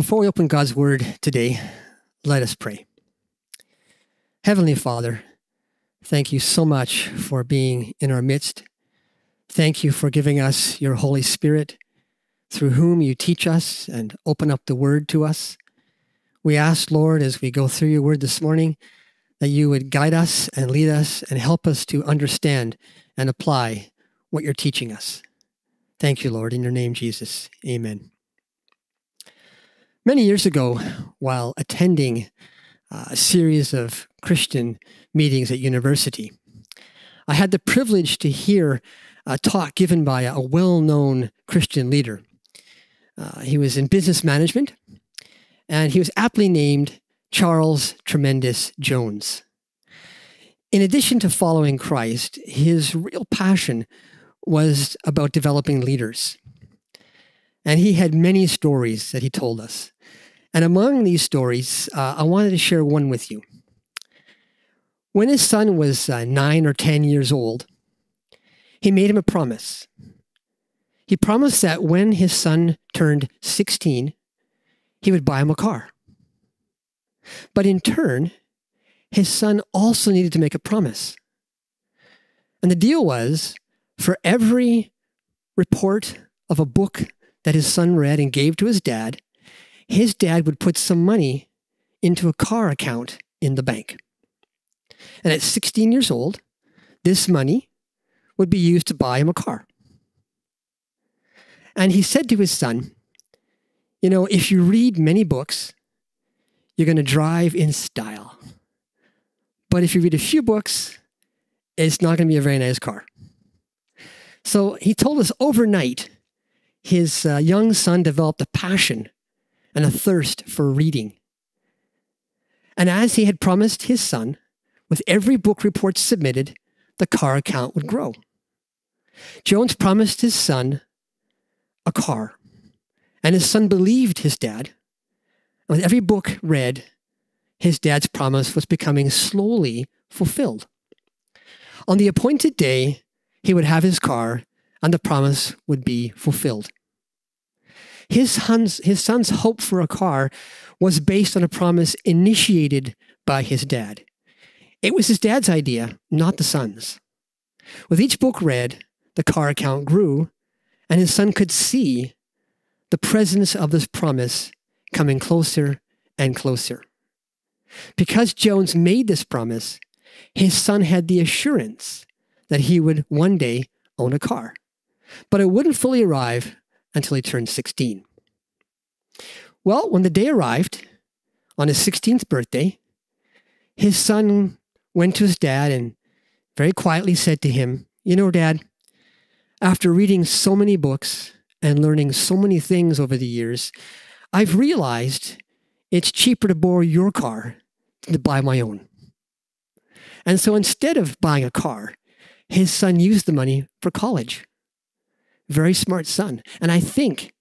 Before we open God's Word today, let us pray. Heavenly Father, thank you so much for being in our midst. Thank you for giving us your Holy Spirit, through whom you teach us and open up the Word to us. We ask, Lord, as we go through your Word this morning, that you would guide us and lead us and help us to understand and apply what you're teaching us. Thank you, Lord. In your name, Jesus. Amen. Many years ago, while attending uh, a series of Christian meetings at university, I had the privilege to hear a talk given by a well known Christian leader. Uh, he was in business management, and he was aptly named Charles Tremendous Jones. In addition to following Christ, his real passion was about developing leaders. And he had many stories that he told us. And among these stories, uh, I wanted to share one with you. When his son was uh, nine or 10 years old, he made him a promise. He promised that when his son turned 16, he would buy him a car. But in turn, his son also needed to make a promise. And the deal was for every report of a book that his son read and gave to his dad, his dad would put some money into a car account in the bank. And at 16 years old, this money would be used to buy him a car. And he said to his son, You know, if you read many books, you're going to drive in style. But if you read a few books, it's not going to be a very nice car. So he told us overnight his uh, young son developed a passion and a thirst for reading. And as he had promised his son, with every book report submitted, the car account would grow. Jones promised his son a car, and his son believed his dad. And with every book read, his dad's promise was becoming slowly fulfilled. On the appointed day, he would have his car and the promise would be fulfilled. His son's, his son's hope for a car was based on a promise initiated by his dad. It was his dad's idea, not the son's. With each book read, the car account grew, and his son could see the presence of this promise coming closer and closer. Because Jones made this promise, his son had the assurance that he would one day own a car. But it wouldn't fully arrive until he turned 16. Well, when the day arrived, on his 16th birthday, his son went to his dad and very quietly said to him, You know, Dad, after reading so many books and learning so many things over the years, I've realized it's cheaper to borrow your car than to buy my own. And so instead of buying a car, his son used the money for college. Very smart son. And I think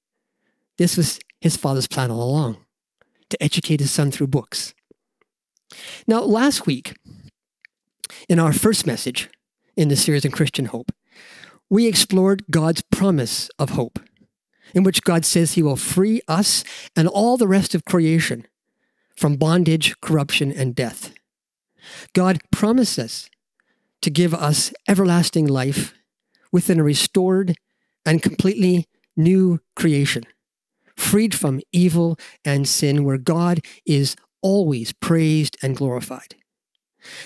this was his father's plan all along to educate his son through books. Now, last week, in our first message in the series on Christian Hope, we explored God's promise of hope, in which God says he will free us and all the rest of creation from bondage, corruption, and death. God promises to give us everlasting life within a restored and completely new creation, freed from evil and sin, where God is always praised and glorified.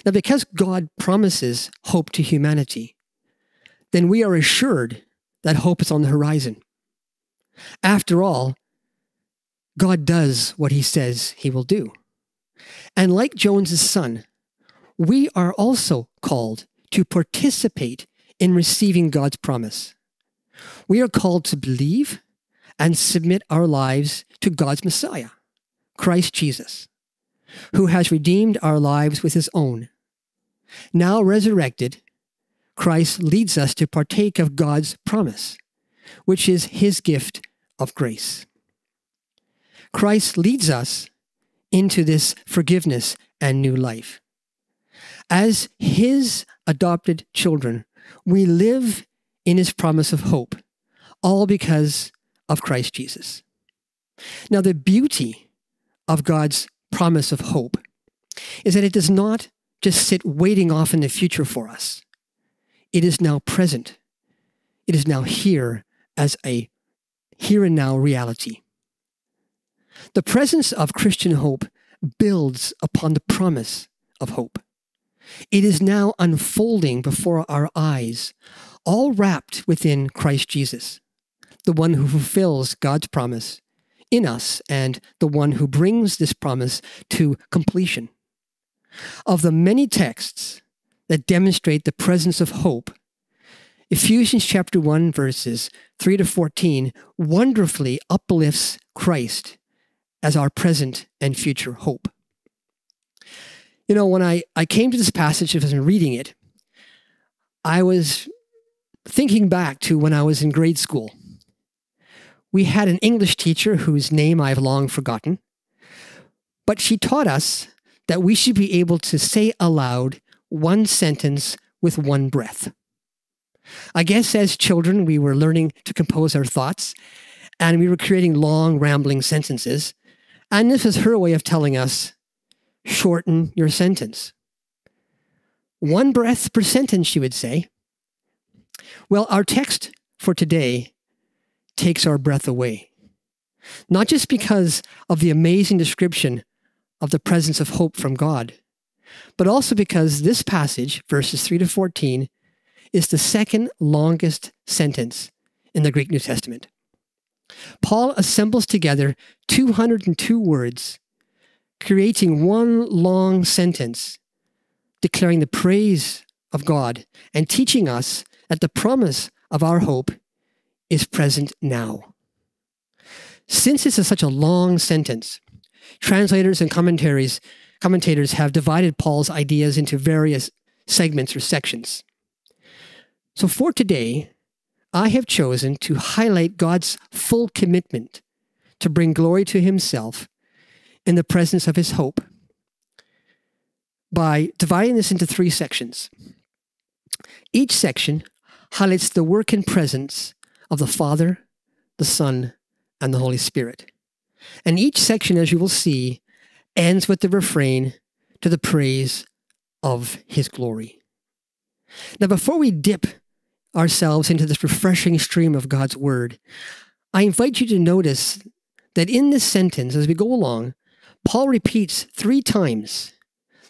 Now, because God promises hope to humanity, then we are assured that hope is on the horizon. After all, God does what he says he will do. And like Jones's son, we are also called to participate in receiving God's promise. We are called to believe and submit our lives to God's Messiah, Christ Jesus, who has redeemed our lives with his own. Now resurrected, Christ leads us to partake of God's promise, which is his gift of grace. Christ leads us into this forgiveness and new life. As his adopted children, we live in his promise of hope, all because of Christ Jesus. Now, the beauty of God's promise of hope is that it does not just sit waiting off in the future for us. It is now present. It is now here as a here and now reality. The presence of Christian hope builds upon the promise of hope. It is now unfolding before our eyes, all wrapped within Christ Jesus, the one who fulfills God's promise in us and the one who brings this promise to completion. Of the many texts that demonstrate the presence of hope, Ephesians chapter 1 verses 3 to 14 wonderfully uplifts Christ as our present and future hope. You know, when I, I came to this passage as I was reading it, I was thinking back to when I was in grade school. We had an English teacher whose name I've long forgotten, but she taught us that we should be able to say aloud one sentence with one breath. I guess as children, we were learning to compose our thoughts and we were creating long, rambling sentences. And this was her way of telling us shorten your sentence. One breath per sentence, she would say. Well, our text for today takes our breath away. Not just because of the amazing description of the presence of hope from God, but also because this passage, verses 3 to 14, is the second longest sentence in the Greek New Testament. Paul assembles together 202 words, creating one long sentence declaring the praise of God and teaching us that the promise of our hope is present now. Since this is such a long sentence, translators and commentaries commentators have divided Paul's ideas into various segments or sections. So for today, I have chosen to highlight God's full commitment to bring glory to himself in the presence of his hope by dividing this into three sections. Each section highlights the work and presence of the Father, the Son, and the Holy Spirit. And each section, as you will see, ends with the refrain to the praise of his glory. Now, before we dip ourselves into this refreshing stream of God's word, I invite you to notice that in this sentence, as we go along, Paul repeats three times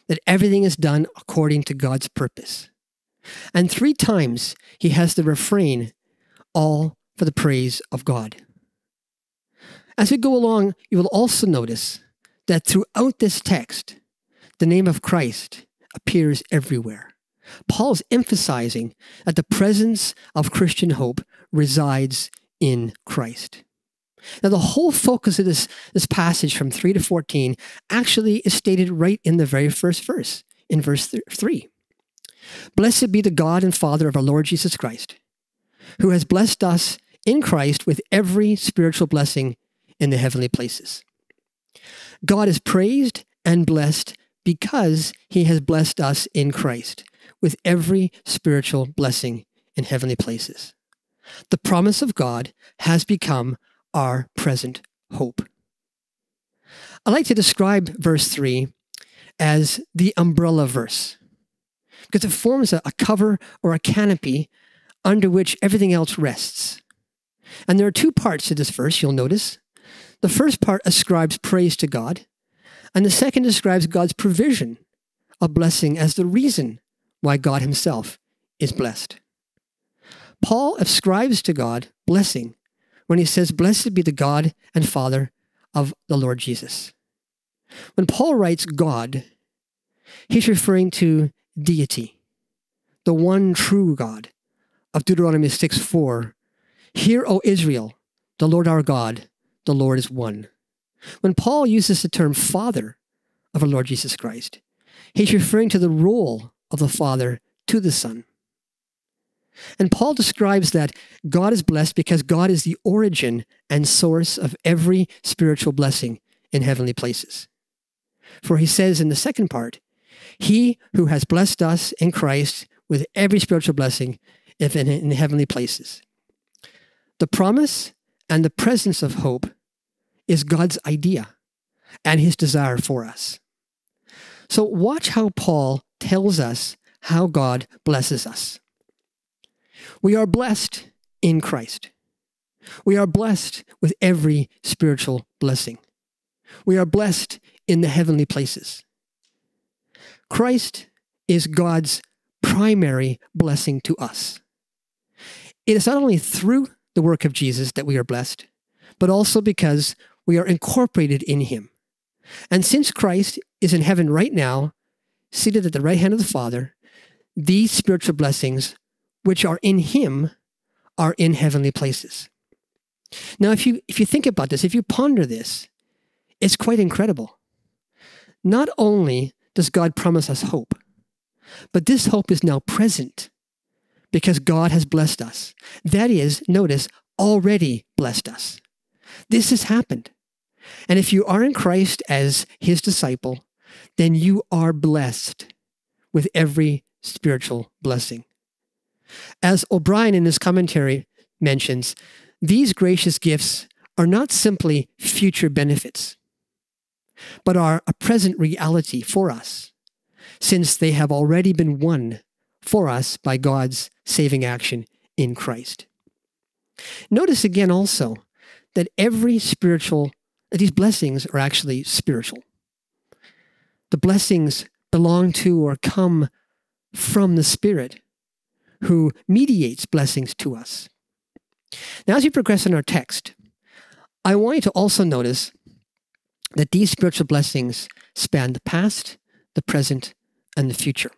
that everything is done according to God's purpose. And three times he has the refrain, all for the praise of God. As we go along, you will also notice that throughout this text, the name of Christ appears everywhere. Paul is emphasizing that the presence of Christian hope resides in Christ. Now, the whole focus of this, this passage from 3 to 14 actually is stated right in the very first verse, in verse th- 3. Blessed be the God and Father of our Lord Jesus Christ, who has blessed us in Christ with every spiritual blessing in the heavenly places. God is praised and blessed because he has blessed us in Christ with every spiritual blessing in heavenly places. The promise of God has become our present hope. I like to describe verse 3 as the umbrella verse because it forms a, a cover or a canopy under which everything else rests. And there are two parts to this verse, you'll notice. The first part ascribes praise to God, and the second describes God's provision of blessing as the reason why God Himself is blessed. Paul ascribes to God blessing when he says, Blessed be the God and Father of the Lord Jesus. When Paul writes God, he's referring to deity, the one true God of Deuteronomy 6 4. Hear, O Israel, the Lord our God, the Lord is one. When Paul uses the term Father of our Lord Jesus Christ, he's referring to the role of the Father to the Son. And Paul describes that God is blessed because God is the origin and source of every spiritual blessing in heavenly places. For he says in the second part, He who has blessed us in Christ with every spiritual blessing in, in heavenly places. The promise and the presence of hope is God's idea and his desire for us. So, watch how Paul tells us how God blesses us. We are blessed in Christ. We are blessed with every spiritual blessing. We are blessed in the heavenly places. Christ is God's primary blessing to us. It is not only through the work of Jesus that we are blessed, but also because we are incorporated in him. And since Christ is in heaven right now, seated at the right hand of the Father, these spiritual blessings, which are in him, are in heavenly places. Now, if you, if you think about this, if you ponder this, it's quite incredible. Not only does God promise us hope, but this hope is now present because God has blessed us. That is, notice, already blessed us. This has happened. And if you are in Christ as his disciple, then you are blessed with every spiritual blessing. As O'Brien in his commentary mentions, these gracious gifts are not simply future benefits, but are a present reality for us, since they have already been won for us by God's saving action in Christ. Notice again also that every spiritual, these blessings are actually spiritual. The blessings belong to or come from the Spirit who mediates blessings to us. Now, as we progress in our text, I want you to also notice that these spiritual blessings span the past, the present, and the future.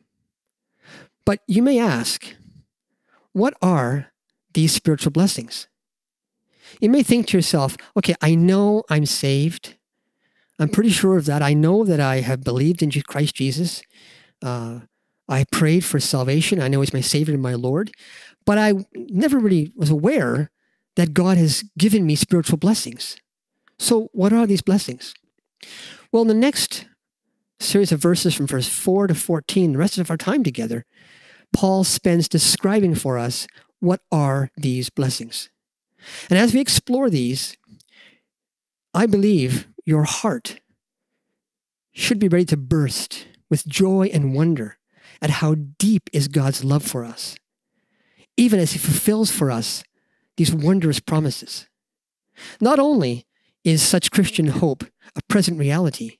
But you may ask, what are these spiritual blessings? You may think to yourself, okay, I know I'm saved. I'm pretty sure of that. I know that I have believed in Christ Jesus. Uh, I prayed for salvation. I know He's my Savior and my Lord. But I never really was aware that God has given me spiritual blessings. So, what are these blessings? Well, in the next series of verses from verse 4 to 14, the rest of our time together, Paul spends describing for us what are these blessings. And as we explore these, I believe your heart should be ready to burst with joy and wonder at how deep is God's love for us, even as He fulfills for us these wondrous promises. Not only is such Christian hope a present reality,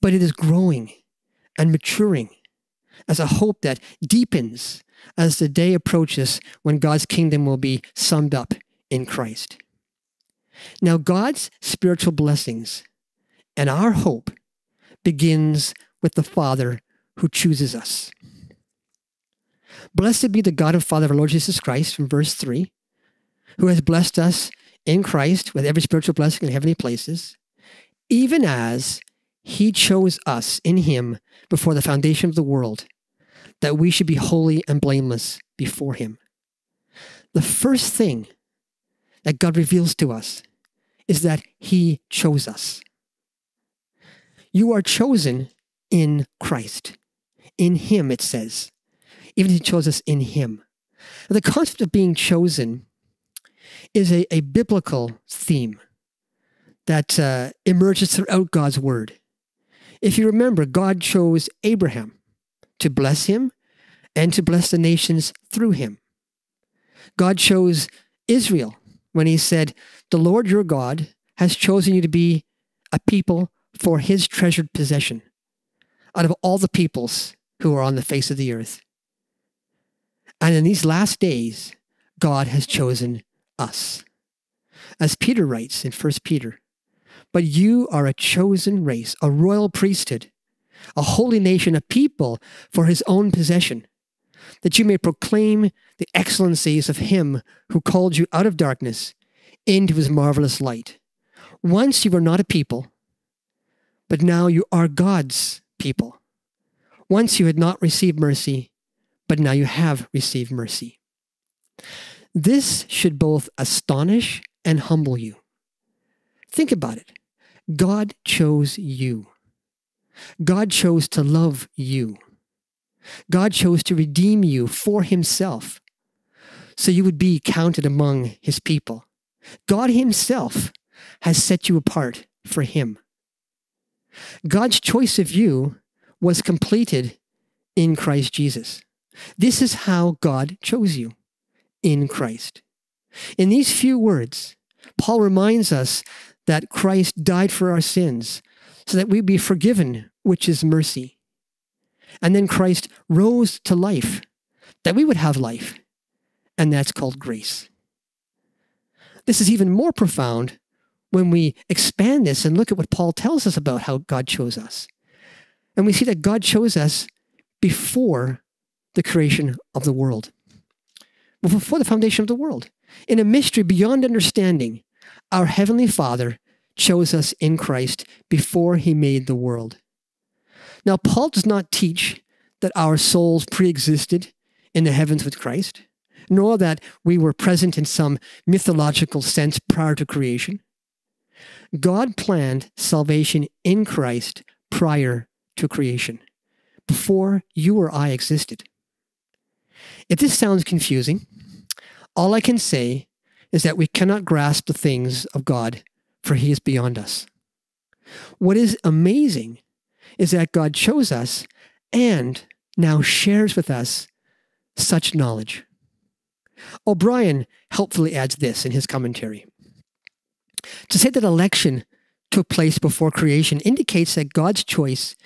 but it is growing and maturing as a hope that deepens as the day approaches when God's kingdom will be summed up in Christ. Now, God's spiritual blessings and our hope begins with the Father who chooses us. Blessed be the God and Father of our Lord Jesus Christ, from verse 3, who has blessed us in Christ with every spiritual blessing in heavenly places, even as he chose us in him before the foundation of the world, that we should be holy and blameless before him. The first thing that God reveals to us is that he chose us. You are chosen in Christ. In him, it says. Even he chose us in him. The concept of being chosen is a, a biblical theme that uh, emerges throughout God's word. If you remember, God chose Abraham to bless him and to bless the nations through him. God chose Israel when he said, The Lord your God has chosen you to be a people for his treasured possession out of all the peoples who are on the face of the earth. And in these last days, God has chosen us. As Peter writes in 1 Peter, but you are a chosen race, a royal priesthood, a holy nation, a people for his own possession, that you may proclaim the excellencies of him who called you out of darkness into his marvelous light. Once you were not a people, but now you are God's people. Once you had not received mercy, but now you have received mercy. This should both astonish and humble you. Think about it. God chose you. God chose to love you. God chose to redeem you for himself so you would be counted among his people. God himself has set you apart for Him. God's choice of you was completed in Christ Jesus. This is how God chose you in Christ. In these few words, Paul reminds us that Christ died for our sins so that we be forgiven, which is mercy. And then Christ rose to life, that we would have life, and that's called grace. This is even more profound when we expand this and look at what Paul tells us about how God chose us. And we see that God chose us before the creation of the world, before the foundation of the world. In a mystery beyond understanding, our Heavenly Father chose us in Christ before He made the world. Now, Paul does not teach that our souls pre existed in the heavens with Christ, nor that we were present in some mythological sense prior to creation. God planned salvation in Christ prior to creation, before you or I existed. If this sounds confusing, all I can say is that we cannot grasp the things of God, for He is beyond us. What is amazing is that God chose us and now shares with us such knowledge. O'Brien helpfully adds this in his commentary. To say that election took place before creation indicates that God's choice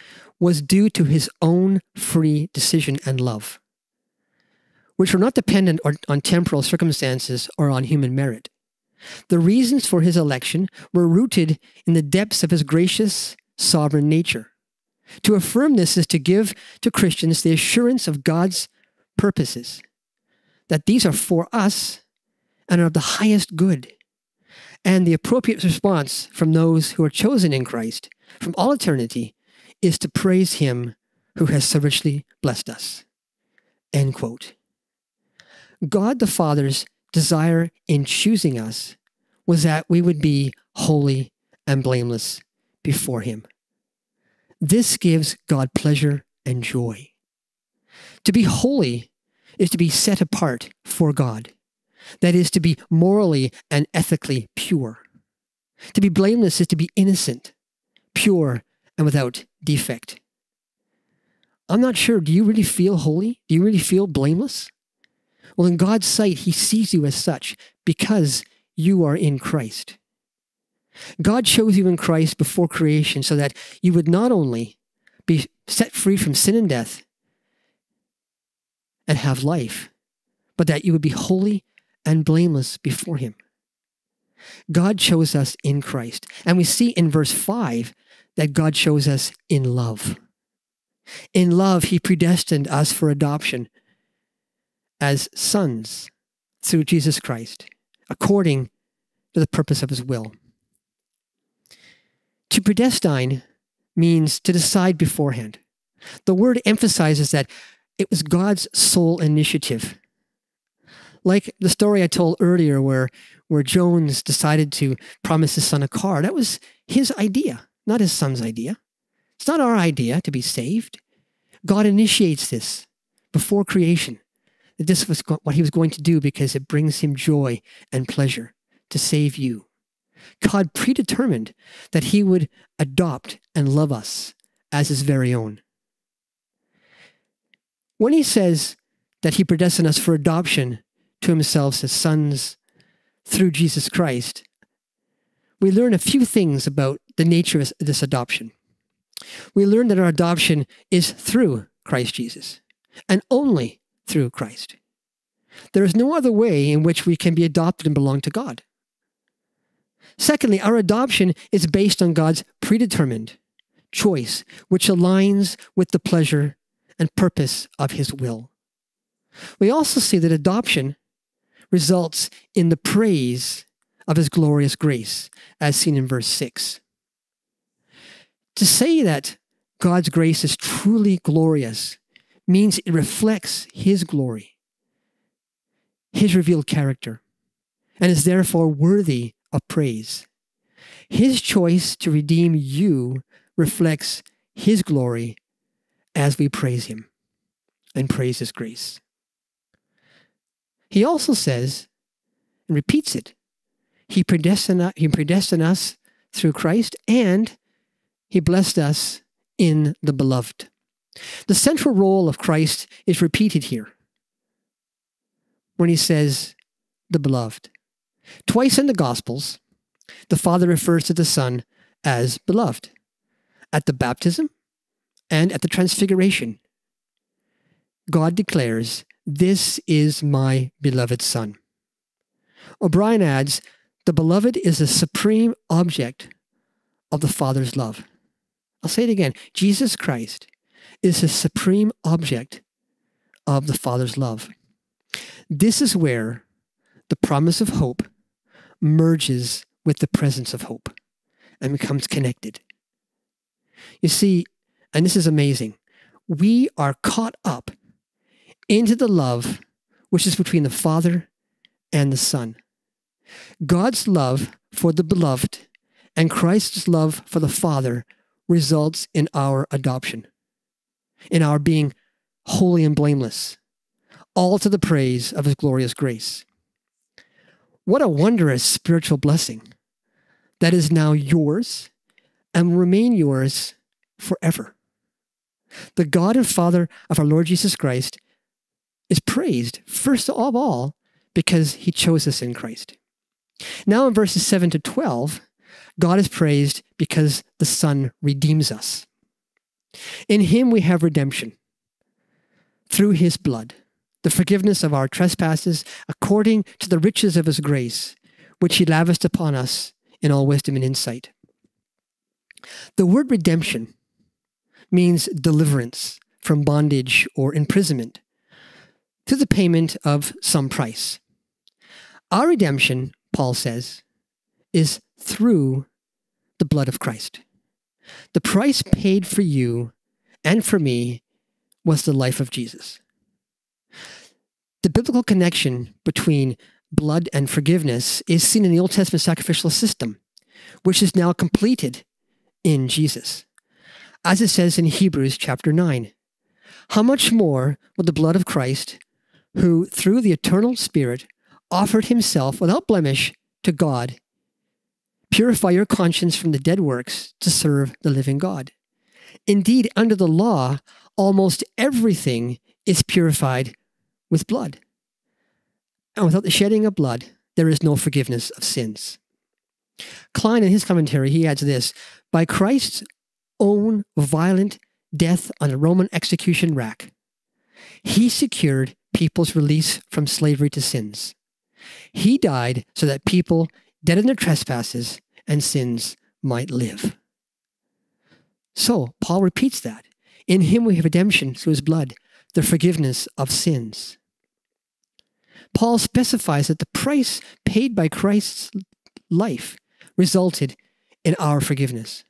was due to his own free decision and love, which were not dependent on temporal circumstances or on human merit. The reasons for his election were rooted in the depths of his gracious, sovereign nature. To affirm this is to give to Christians the assurance of God's purposes, that these are for us and are of the highest good and the appropriate response from those who are chosen in Christ from all eternity is to praise Him who has so richly blessed us. End quote. God the Father's desire in choosing us was that we would be holy and blameless before Him. This gives God pleasure and joy. To be holy is to be set apart for God. That is to be morally and ethically pure. To be blameless is to be innocent, pure, and without defect. I'm not sure. Do you really feel holy? Do you really feel blameless? Well, in God's sight, He sees you as such because you are in Christ. God chose you in Christ before creation so that you would not only be set free from sin and death and have life, but that you would be holy and blameless before him. God chose us in Christ. And we see in verse 5 that God chose us in love. In love, he predestined us for adoption as sons through Jesus Christ, according to the purpose of his will. To predestine means to decide beforehand. The word emphasizes that it was God's sole initiative like the story I told earlier where where Jones decided to promise his son a car. That was his idea, not his son's idea. It's not our idea to be saved. God initiates this before creation. That this was what he was going to do because it brings him joy and pleasure to save you. God predetermined that he would adopt and love us as his very own. When he says that he predestined us for adoption, to himself as sons through Jesus Christ, we learn a few things about the nature of this adoption. We learn that our adoption is through Christ Jesus and only through Christ. There is no other way in which we can be adopted and belong to God. Secondly, our adoption is based on God's predetermined choice, which aligns with the pleasure and purpose of his will. We also see that adoption results in the praise of his glorious grace, as seen in verse 6. To say that God's grace is truly glorious means it reflects his glory, his revealed character, and is therefore worthy of praise. His choice to redeem you reflects his glory as we praise him and praise his grace. He also says, and repeats it, He predestined, he predestined us through Christ and he blessed us in the beloved. The central role of Christ is repeated here when he says, the beloved. Twice in the Gospels, the Father refers to the Son as beloved at the baptism and at the transfiguration. God declares, This is my beloved Son. O'Brien adds, The beloved is the supreme object of the Father's love. I'll say it again Jesus Christ is the supreme object of the Father's love. This is where the promise of hope merges with the presence of hope and becomes connected. You see, and this is amazing, we are caught up into the love which is between the Father and the Son. God's love for the beloved and Christ's love for the Father results in our adoption, in our being holy and blameless, all to the praise of His glorious grace. What a wondrous spiritual blessing that is now yours and will remain yours forever. The God and Father of our Lord Jesus Christ is praised first of all because he chose us in Christ. Now in verses 7 to 12, God is praised because the Son redeems us. In him we have redemption through his blood the forgiveness of our trespasses according to the riches of his grace, which he lavished upon us in all wisdom and insight. The word redemption means deliverance from bondage or imprisonment through the payment of some price. Our redemption, Paul says, is through the blood of Christ. The price paid for you and for me was the life of Jesus. The biblical connection between blood and forgiveness is seen in the Old Testament sacrificial system, which is now completed in Jesus. As it says in Hebrews chapter 9, how much more will the blood of Christ, who through the eternal Spirit offered himself without blemish to God, purify your conscience from the dead works to serve the living God? Indeed, under the law, almost everything is purified with blood. And without the shedding of blood, there is no forgiveness of sins. Klein, in his commentary, he adds this By Christ's own violent death on a Roman execution rack, he secured people's release from slavery to sins. He died so that people dead in their trespasses and sins might live. So, Paul repeats that. In him we have redemption through his blood, the forgiveness of sins. Paul specifies that the price paid by Christ's life resulted in our forgiveness.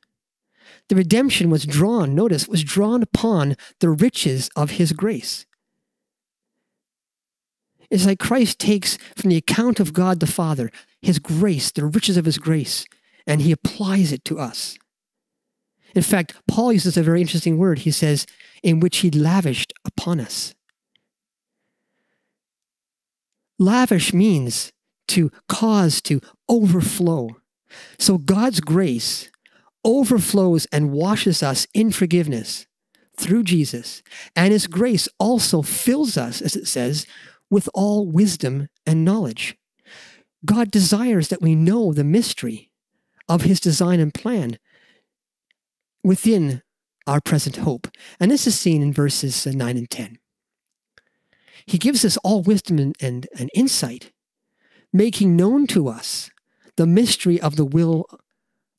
The redemption was drawn, notice, was drawn upon the riches of his grace. It's like Christ takes from the account of God the Father his grace, the riches of his grace, and he applies it to us. In fact, Paul uses a very interesting word. He says, in which he lavished upon us. Lavish means to cause to overflow. So God's grace overflows and washes us in forgiveness through Jesus. And his grace also fills us, as it says, with all wisdom and knowledge. God desires that we know the mystery of his design and plan within our present hope. And this is seen in verses uh, 9 and 10. He gives us all wisdom and, and, and insight, making known to us the mystery of the will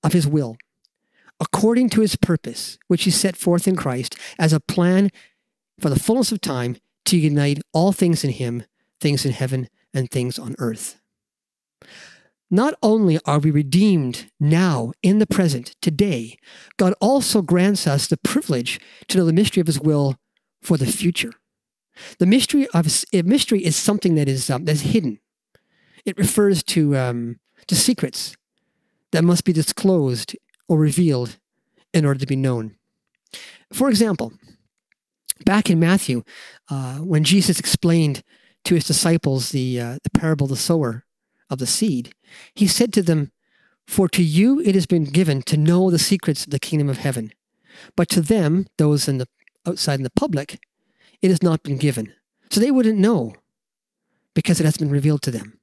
of his will, according to his purpose, which he set forth in Christ as a plan for the fullness of time to unite all things in him, things in heaven and things on earth. Not only are we redeemed now in the present, today, God also grants us the privilege to know the mystery of his will for the future. The mystery of a mystery is something that is um, that's hidden. It refers to um, to secrets that must be disclosed or revealed in order to be known. For example, back in Matthew, uh, when Jesus explained to his disciples the uh, the parable of the sower of the seed, he said to them, For to you it has been given to know the secrets of the kingdom of heaven. But to them, those in the outside in the public, it has not been given. So they wouldn't know because it has been revealed to them.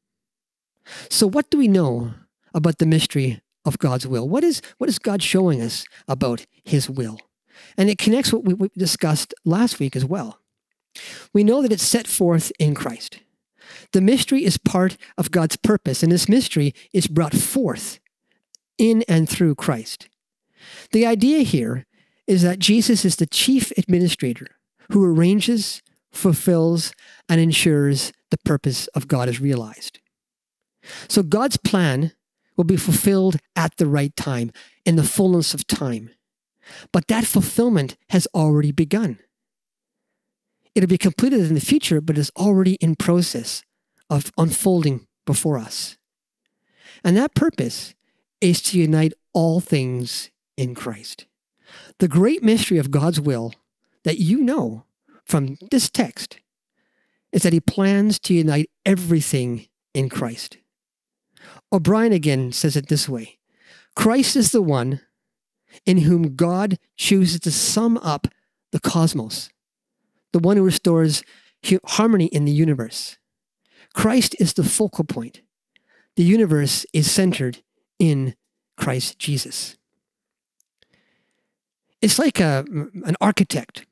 So what do we know about the mystery of God's will? What is what is God showing us about his will? And it connects what we, we discussed last week as well. We know that it's set forth in Christ. The mystery is part of God's purpose, and this mystery is brought forth in and through Christ. The idea here is that Jesus is the chief administrator who arranges, fulfills, and ensures the purpose of God is realized. So God's plan will be fulfilled at the right time, in the fullness of time. But that fulfillment has already begun. It'll be completed in the future, but is already in process of unfolding before us. And that purpose is to unite all things in Christ. The great mystery of God's will that you know from this text is that he plans to unite everything in Christ. O'Brien again says it this way Christ is the one in whom God chooses to sum up the cosmos, the one who restores harmony in the universe. Christ is the focal point. The universe is centered in Christ Jesus. It's like a, an architect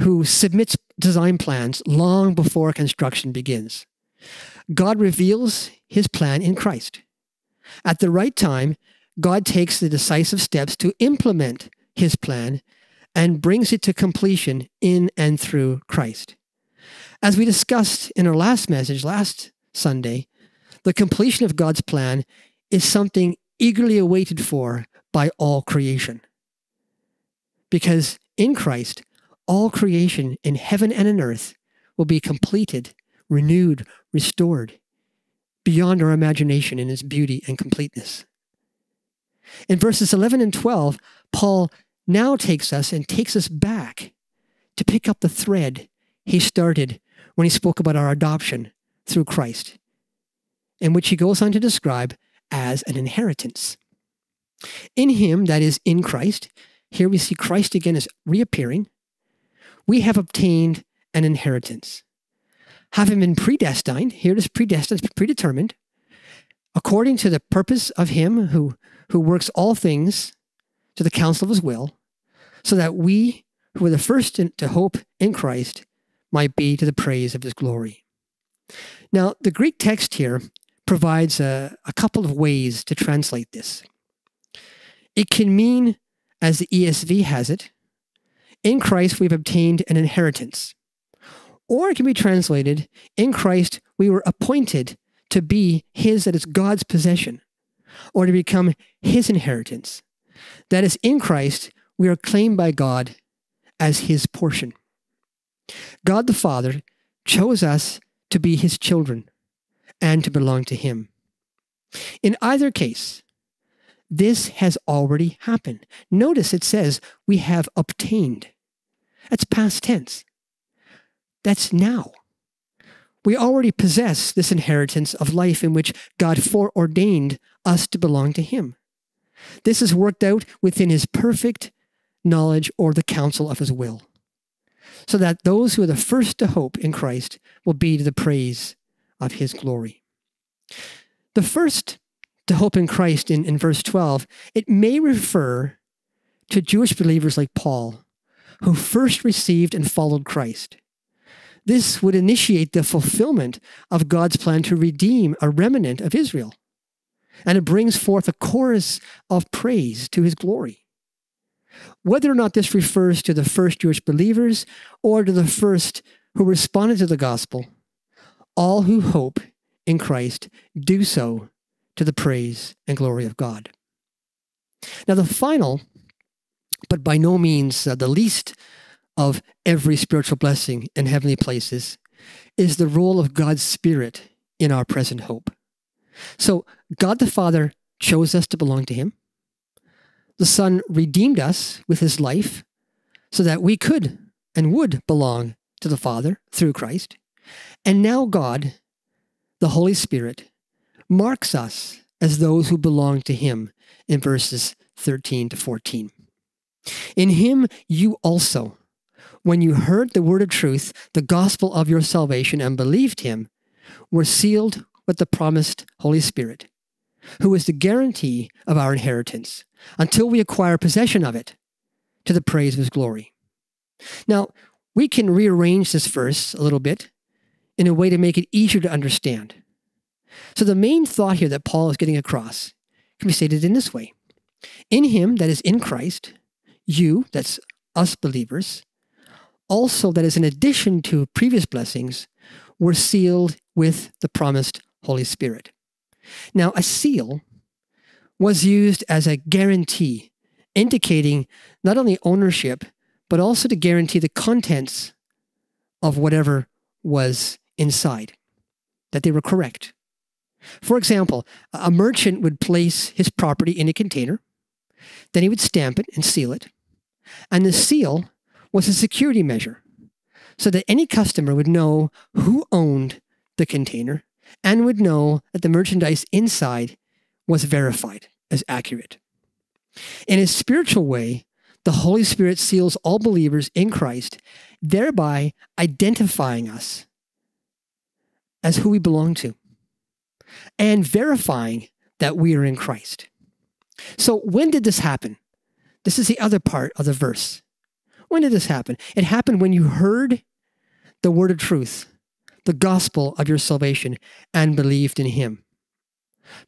who submits design plans long before construction begins. God reveals his plan in Christ. At the right time, God takes the decisive steps to implement his plan and brings it to completion in and through Christ. As we discussed in our last message last Sunday, the completion of God's plan is something eagerly awaited for by all creation. Because in Christ, all creation in heaven and in earth will be completed, renewed, restored beyond our imagination in its beauty and completeness. In verses 11 and 12, Paul now takes us and takes us back to pick up the thread he started when he spoke about our adoption through Christ, in which he goes on to describe as an inheritance. In him, that is, in Christ, here we see Christ again as reappearing, we have obtained an inheritance. Having been predestined, here it is predestined, predetermined, according to the purpose of him who, who works all things to the counsel of his will, so that we who were the first to hope in Christ might be to the praise of his glory. Now, the Greek text here provides a, a couple of ways to translate this. It can mean, as the ESV has it, in Christ we've obtained an inheritance. Or it can be translated, in Christ we were appointed to be his, that is God's possession, or to become his inheritance. That is, in Christ we are claimed by God as his portion. God the Father chose us to be his children and to belong to him. In either case, this has already happened. Notice it says we have obtained. That's past tense. That's now. We already possess this inheritance of life in which God foreordained us to belong to Him. This is worked out within His perfect knowledge or the counsel of His will, so that those who are the first to hope in Christ will be to the praise of His glory. The first to hope in Christ in, in verse 12, it may refer to Jewish believers like Paul, who first received and followed Christ. This would initiate the fulfillment of God's plan to redeem a remnant of Israel. And it brings forth a chorus of praise to his glory. Whether or not this refers to the first Jewish believers or to the first who responded to the gospel, all who hope in Christ do so to the praise and glory of God. Now, the final, but by no means uh, the least of every spiritual blessing in heavenly places, is the role of God's Spirit in our present hope. So, God the Father chose us to belong to Him. The Son redeemed us with His life so that we could and would belong to the Father through Christ. And now, God, the Holy Spirit, marks us as those who belong to him in verses 13 to 14. In him you also, when you heard the word of truth, the gospel of your salvation, and believed him, were sealed with the promised Holy Spirit, who is the guarantee of our inheritance until we acquire possession of it to the praise of his glory. Now, we can rearrange this verse a little bit in a way to make it easier to understand. So, the main thought here that Paul is getting across can be stated in this way In him, that is in Christ, you, that's us believers, also that is in addition to previous blessings, were sealed with the promised Holy Spirit. Now, a seal was used as a guarantee, indicating not only ownership, but also to guarantee the contents of whatever was inside, that they were correct. For example, a merchant would place his property in a container, then he would stamp it and seal it, and the seal was a security measure so that any customer would know who owned the container and would know that the merchandise inside was verified as accurate. In a spiritual way, the Holy Spirit seals all believers in Christ, thereby identifying us as who we belong to and verifying that we are in Christ. So, when did this happen? This is the other part of the verse. When did this happen? It happened when you heard the word of truth, the gospel of your salvation, and believed in him.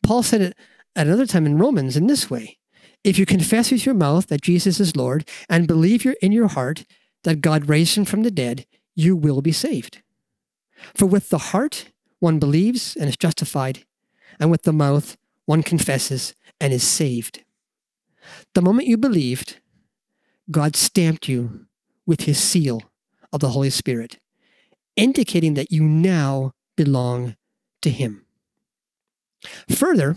Paul said it at another time in Romans in this way If you confess with your mouth that Jesus is Lord and believe in your heart that God raised him from the dead, you will be saved. For with the heart one believes and is justified, and with the mouth one confesses and is saved. The moment you believed, God stamped you with his seal of the Holy Spirit, indicating that you now belong to him. Further,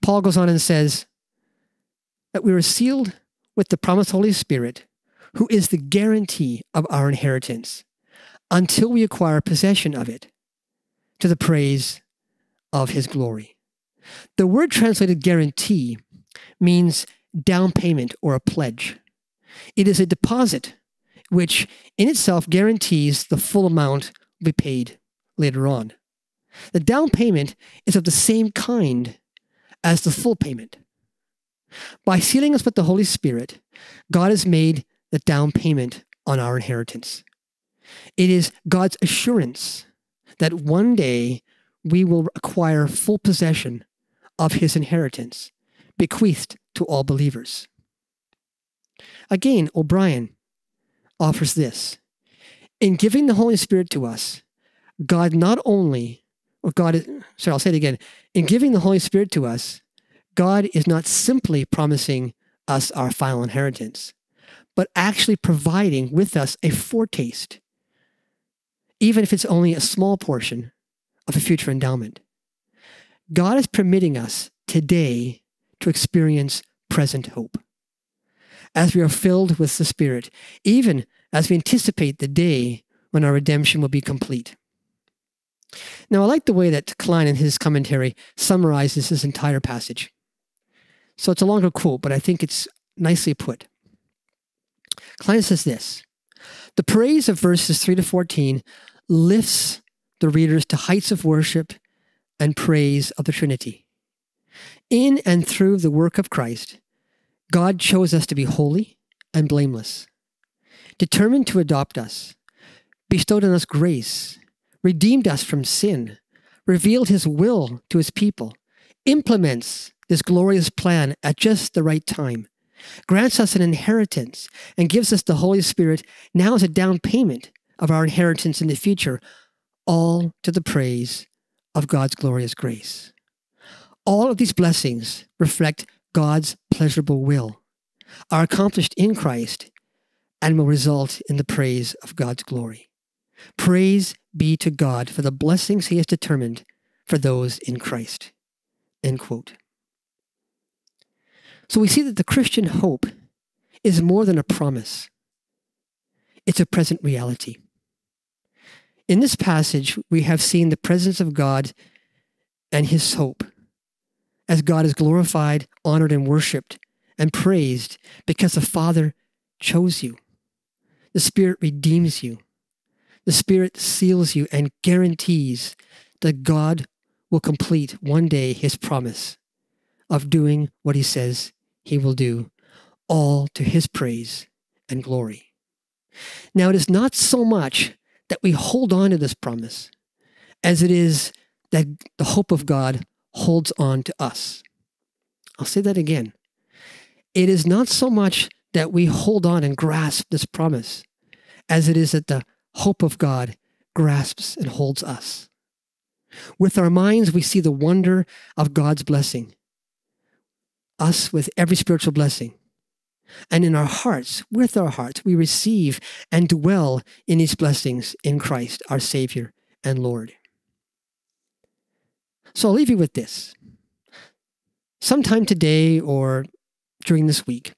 Paul goes on and says that we were sealed with the promised Holy Spirit, who is the guarantee of our inheritance until we acquire possession of it to the praise of his glory. The word translated guarantee means down payment or a pledge. It is a deposit which in itself guarantees the full amount will be paid later on. The down payment is of the same kind as the full payment. By sealing us with the Holy Spirit, God has made the down payment on our inheritance. It is God's assurance that one day we will acquire full possession of his inheritance, bequeathed to all believers. Again, O'Brien offers this. In giving the Holy Spirit to us, God not only, or God is, sorry, I'll say it again. In giving the Holy Spirit to us, God is not simply promising us our final inheritance, but actually providing with us a foretaste, even if it's only a small portion of a future endowment. God is permitting us today to experience present hope. As we are filled with the Spirit, even as we anticipate the day when our redemption will be complete. Now, I like the way that Klein in his commentary summarizes this entire passage. So it's a longer quote, but I think it's nicely put. Klein says this The praise of verses 3 to 14 lifts the readers to heights of worship and praise of the Trinity. In and through the work of Christ, God chose us to be holy and blameless, determined to adopt us, bestowed on us grace, redeemed us from sin, revealed his will to his people, implements this glorious plan at just the right time, grants us an inheritance, and gives us the Holy Spirit now as a down payment of our inheritance in the future, all to the praise of God's glorious grace. All of these blessings reflect God's pleasurable will, are accomplished in Christ, and will result in the praise of God's glory. Praise be to God for the blessings he has determined for those in Christ. End quote. So we see that the Christian hope is more than a promise, it's a present reality. In this passage, we have seen the presence of God and his hope as God is glorified, honored, and worshiped and praised because the Father chose you. The Spirit redeems you. The Spirit seals you and guarantees that God will complete one day his promise of doing what he says he will do, all to his praise and glory. Now, it is not so much that we hold on to this promise as it is that the hope of God holds on to us. I'll say that again. It is not so much that we hold on and grasp this promise as it is that the hope of God grasps and holds us. With our minds, we see the wonder of God's blessing, us with every spiritual blessing. And in our hearts, with our hearts, we receive and dwell in these blessings in Christ, our Savior and Lord. So I'll leave you with this. Sometime today or during this week,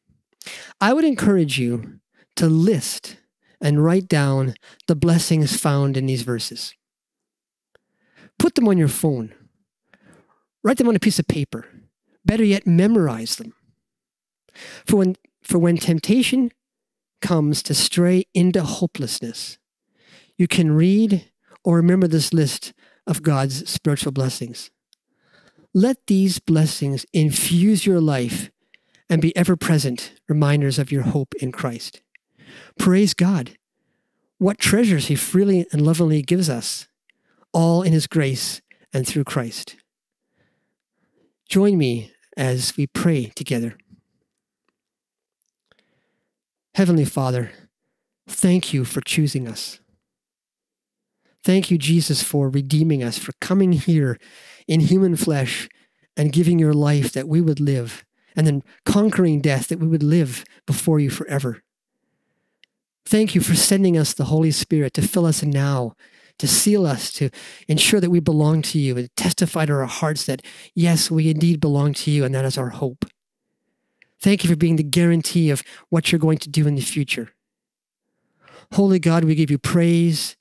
I would encourage you to list and write down the blessings found in these verses. Put them on your phone. Write them on a piece of paper. Better yet, memorize them. For when, for when temptation comes to stray into hopelessness, you can read or remember this list of God's spiritual blessings. Let these blessings infuse your life and be ever present reminders of your hope in Christ. Praise God. What treasures He freely and lovingly gives us, all in His grace and through Christ. Join me as we pray together. Heavenly Father, thank you for choosing us. Thank you, Jesus, for redeeming us, for coming here in human flesh and giving your life that we would live, and then conquering death that we would live before you forever. Thank you for sending us the Holy Spirit to fill us now, to seal us, to ensure that we belong to you, and testify to our hearts that, yes, we indeed belong to you, and that is our hope. Thank you for being the guarantee of what you're going to do in the future. Holy God, we give you praise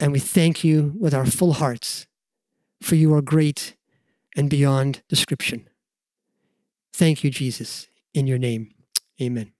and we thank you with our full hearts, for you are great and beyond description. Thank you, Jesus. In your name, amen.